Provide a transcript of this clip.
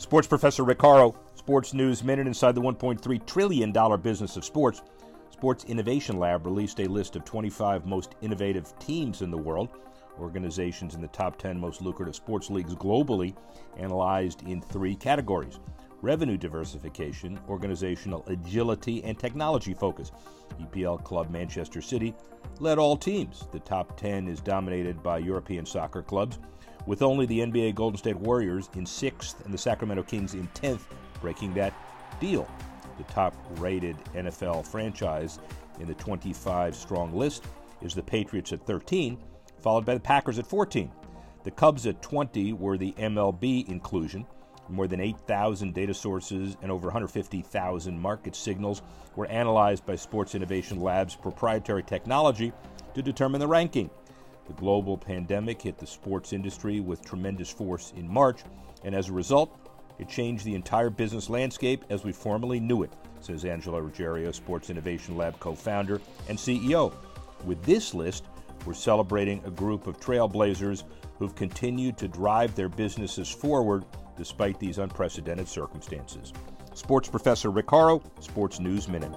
Sports professor Rick Horrow, Sports News Minute inside the $1.3 trillion business of sports. Sports Innovation Lab released a list of 25 most innovative teams in the world, organizations in the top 10 most lucrative sports leagues globally, analyzed in three categories revenue diversification, organizational agility, and technology focus. EPL club Manchester City led all teams. The top 10 is dominated by European soccer clubs with only the NBA Golden State Warriors in sixth and the Sacramento Kings in 10th breaking that deal. The top rated NFL franchise in the 25 strong list is the Patriots at 13, followed by the Packers at 14. The Cubs at 20 were the MLB inclusion. More than 8,000 data sources and over 150,000 market signals were analyzed by Sports Innovation Lab's proprietary technology to determine the ranking. The global pandemic hit the sports industry with tremendous force in March, and as a result, it changed the entire business landscape as we formerly knew it, says Angela Ruggiero, Sports Innovation Lab co founder and CEO. With this list, we're celebrating a group of trailblazers who've continued to drive their businesses forward despite these unprecedented circumstances. Sports professor Rick Horrow, Sports News Minute.